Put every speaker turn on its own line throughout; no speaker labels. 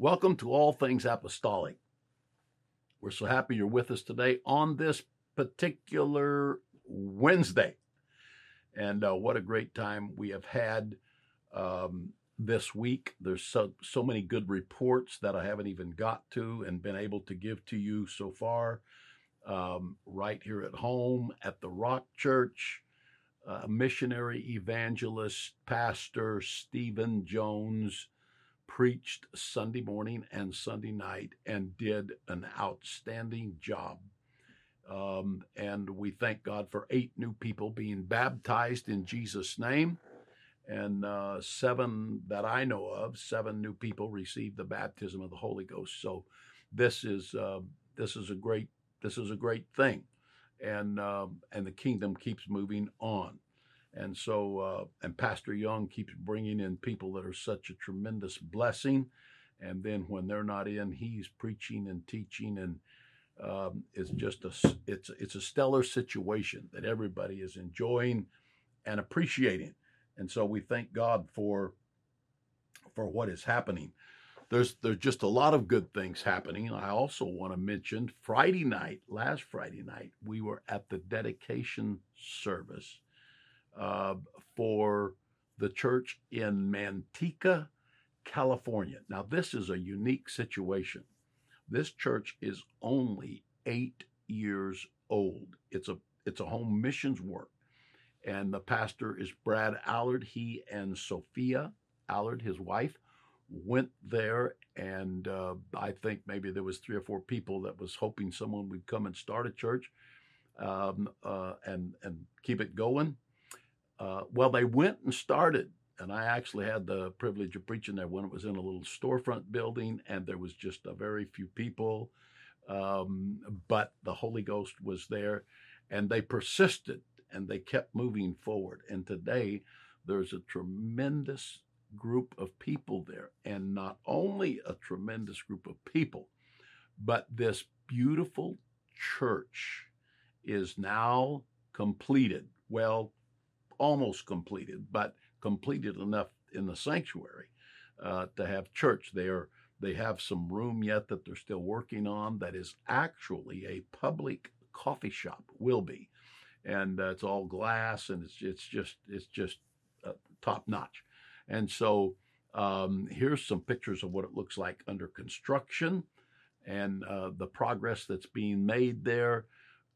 Welcome to All Things Apostolic. We're so happy you're with us today on this particular Wednesday. And uh, what a great time we have had um, this week. There's so, so many good reports that I haven't even got to and been able to give to you so far. Um, right here at home at the Rock Church, uh, missionary evangelist, pastor Stephen Jones preached Sunday morning and Sunday night and did an outstanding job. Um, and we thank God for eight new people being baptized in Jesus' name. And uh, seven that I know of, seven new people received the baptism of the Holy Ghost. So this is uh, this is a great this is a great thing, and uh, and the kingdom keeps moving on. And so, uh, and Pastor Young keeps bringing in people that are such a tremendous blessing. And then when they're not in, he's preaching and teaching, and um, it's just a it's it's a stellar situation that everybody is enjoying and appreciating. And so we thank God for for what is happening. There's there's just a lot of good things happening. I also want to mention Friday night, last Friday night, we were at the dedication service uh, for the church in Manteca, California. Now, this is a unique situation. This church is only eight years old. It's a it's a home missions work, and the pastor is Brad Allard. He and Sophia Allard, his wife, went there, and uh, I think maybe there was three or four people that was hoping someone would come and start a church, um, uh, and and keep it going. Uh, well, they went and started, and I actually had the privilege of preaching there when it was in a little storefront building, and there was just a very few people, um, but the Holy Ghost was there, and they persisted and they kept moving forward. And today, there's a tremendous group of people there, and not only a tremendous group of people, but this beautiful church is now completed. Well, almost completed, but completed enough in the sanctuary uh, to have church. They are they have some room yet that they're still working on that is actually a public coffee shop. Will be, and uh, it's all glass and it's it's just it's just uh, top notch. And so um, here's some pictures of what it looks like under construction and uh, the progress that's being made there.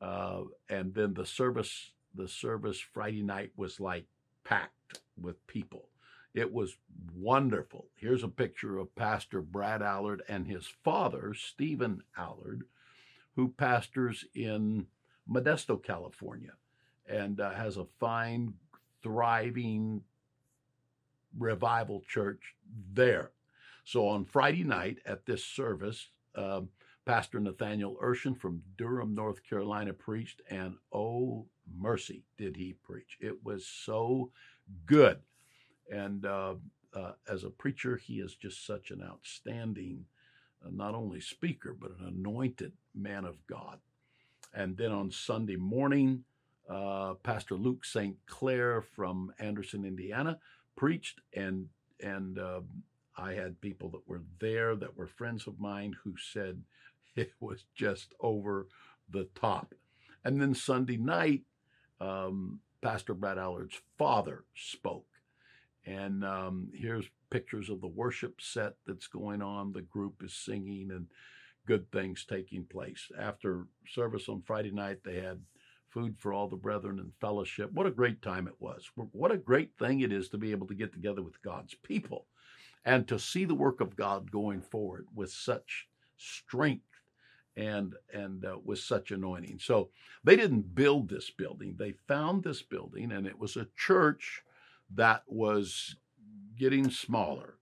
Uh, and then the service the service Friday night was like packed with people. It was wonderful. Here's a picture of Pastor Brad Allard and his father, Stephen Allard, who pastors in Modesto, California, and uh, has a fine, thriving revival church there. So on Friday night at this service, um, Pastor Nathaniel Urshan from Durham, North Carolina preached, and oh mercy did he preach. It was so good. And uh, uh, as a preacher, he is just such an outstanding, uh, not only speaker, but an anointed man of God. And then on Sunday morning, uh, Pastor Luke St. Clair from Anderson, Indiana, preached, and and um, I had people that were there that were friends of mine who said it was just over the top. And then Sunday night, um, Pastor Brad Allard's father spoke. And um, here's pictures of the worship set that's going on. The group is singing and good things taking place. After service on Friday night, they had food for all the brethren and fellowship. What a great time it was. What a great thing it is to be able to get together with God's people and to see the work of God going forward with such strength and and uh, with such anointing. So they didn't build this building; they found this building, and it was a church that was getting smaller,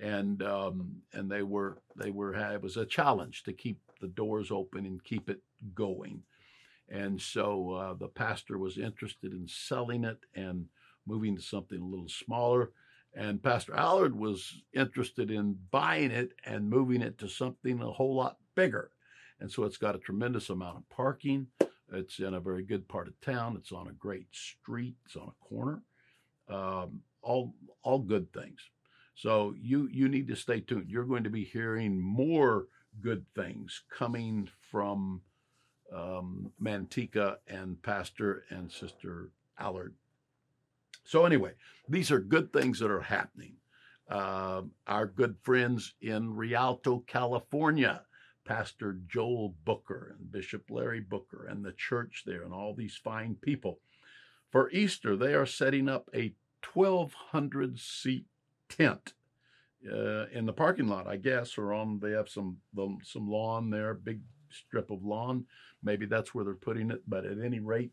and um, and they were they were it was a challenge to keep the doors open and keep it going, and so uh, the pastor was interested in selling it and moving to something a little smaller. And Pastor Allard was interested in buying it and moving it to something a whole lot bigger. And so it's got a tremendous amount of parking. It's in a very good part of town. It's on a great street. It's on a corner. Um, all all good things. So you you need to stay tuned. You're going to be hearing more good things coming from um, Manteca and Pastor and Sister Allard. So anyway, these are good things that are happening. Uh, our good friends in Rialto, California, Pastor Joel Booker and Bishop Larry Booker and the church there and all these fine people. For Easter, they are setting up a 1,200 seat tent uh, in the parking lot, I guess, or on they have some some lawn there, big strip of lawn. Maybe that's where they're putting it. But at any rate,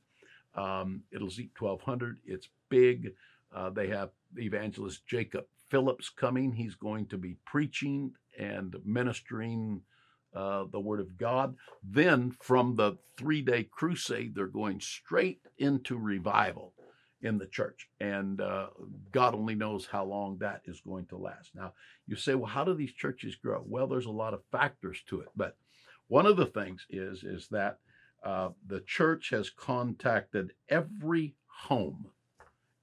um, it'll seat 1,200. It's big. Uh, they have evangelist Jacob Phillips coming. He's going to be preaching and ministering uh, the Word of God. Then, from the three day crusade, they're going straight into revival in the church. And uh, God only knows how long that is going to last. Now, you say, well, how do these churches grow? Well, there's a lot of factors to it. But one of the things is, is that uh, the church has contacted every home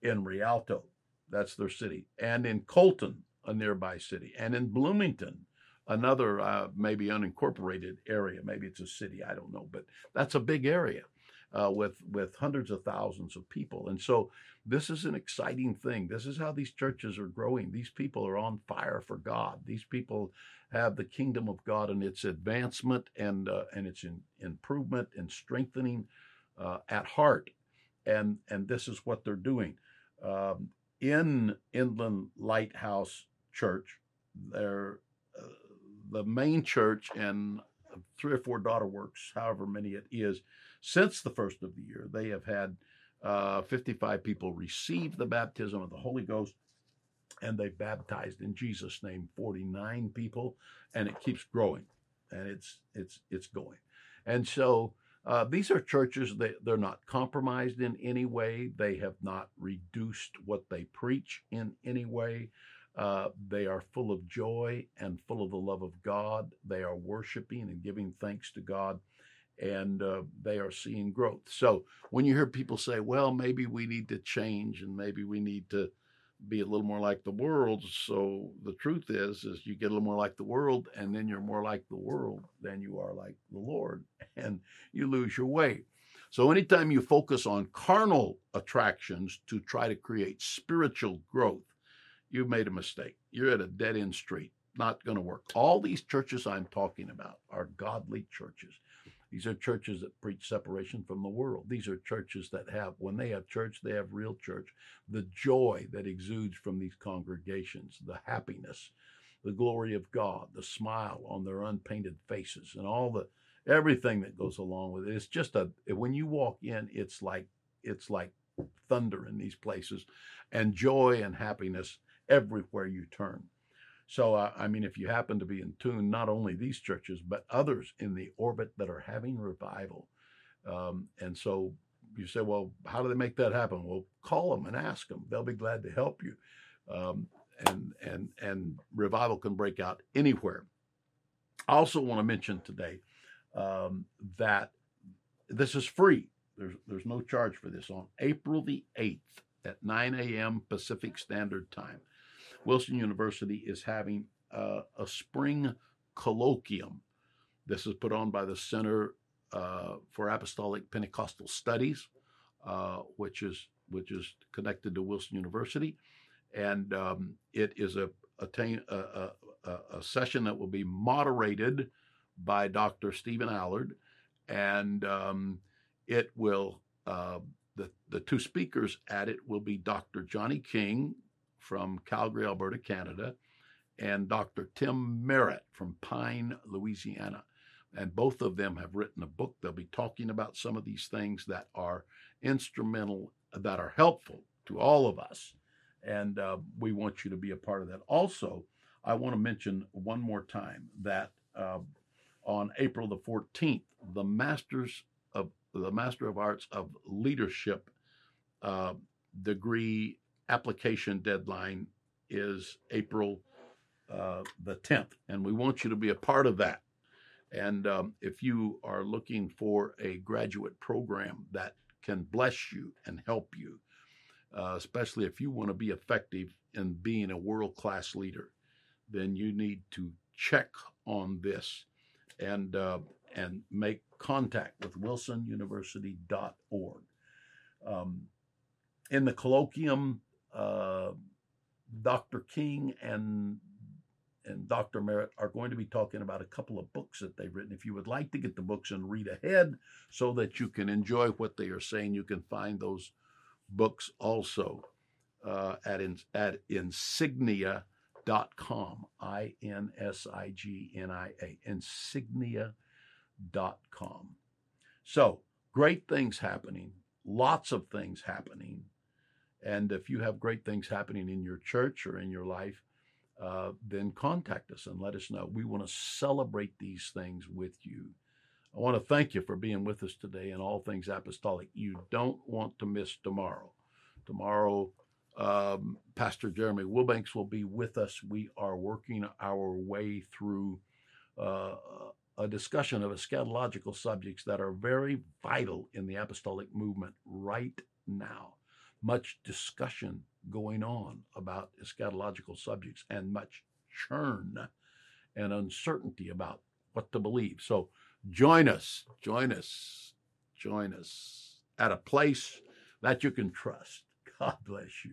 in Rialto, that's their city, and in Colton, a nearby city, and in Bloomington, another uh, maybe unincorporated area. Maybe it's a city, I don't know, but that's a big area uh, with with hundreds of thousands of people. And so this is an exciting thing. This is how these churches are growing. These people are on fire for God. These people have the kingdom of God and its advancement and uh, and its in, improvement and strengthening uh, at heart. And and this is what they're doing. Um, in Inland Lighthouse Church, they're uh, the main church and three or four daughter works, however many it is, since the first of the year, they have had uh, 55 people receive the baptism of the Holy Ghost, and they baptized in Jesus' name 49 people, and it keeps growing, and it's it's it's going, and so. Uh, these are churches that they're not compromised in any way. They have not reduced what they preach in any way. Uh, they are full of joy and full of the love of God. They are worshiping and giving thanks to God and uh, they are seeing growth. So when you hear people say, well, maybe we need to change and maybe we need to be a little more like the world. So the truth is, is you get a little more like the world and then you're more like the world than you are like the Lord and you lose your way. So anytime you focus on carnal attractions to try to create spiritual growth, you've made a mistake. You're at a dead end street. Not going to work. All these churches I'm talking about are godly churches. These are churches that preach separation from the world. These are churches that have, when they have church, they have real church. The joy that exudes from these congregations, the happiness, the glory of God, the smile on their unpainted faces, and all the everything that goes along with it. It's just a when you walk in, it's like it's like thunder in these places, and joy and happiness everywhere you turn. So, uh, I mean, if you happen to be in tune, not only these churches, but others in the orbit that are having revival. Um, and so you say, well, how do they make that happen? Well, call them and ask them. They'll be glad to help you. Um, and, and, and revival can break out anywhere. I also want to mention today um, that this is free. There's, there's no charge for this on April the 8th at 9 a.m. Pacific Standard Time. Wilson University is having a spring colloquium. This is put on by the Center uh, for Apostolic Pentecostal Studies, uh, which is which is connected to Wilson University, and um, it is a, a, a, a, session that will be moderated by Dr. Stephen Allard, and um, it will uh, the the two speakers at it will be Dr. Johnny King, from Calgary, Alberta, Canada, and Dr. Tim Merritt from Pine, Louisiana. And both of them have written a book. They'll be talking about some of these things that are instrumental, that are helpful to all of us. And uh, we want you to be a part of that. Also, I want to mention one more time that uh, on April the 14th, the Masters of the Master of Arts of Leadership uh, degree application deadline is April uh, the 10th, and we want you to be a part of that. And um, if you are looking for a graduate program that can bless you and help you, uh, especially if you want to be effective in being a world class leader, then you need to check on this and uh, and make contact with wilsonuniversity.org. Um, in the colloquium, uh, Dr. King and and Dr. Merritt are going to be talking about a couple of books that they've written. If you would like to get the books and read ahead so that you can enjoy what they are saying, you can find those books also uh, at, in, at insignia.com. I N S I G N I A. Insignia.com. So, great things happening, lots of things happening. And if you have great things happening in your church or in your life, uh, then contact us and let us know. We want to celebrate these things with you. I want to thank you for being with us today in all things apostolic. You don't want to miss tomorrow. Tomorrow, um, Pastor Jeremy Wilbanks will be with us. We are working our way through uh, a discussion of eschatological subjects that are very vital in the apostolic movement right now. Much discussion going on about eschatological subjects and much churn and uncertainty about what to believe. So join us, join us, join us at a place that you can trust. God bless you.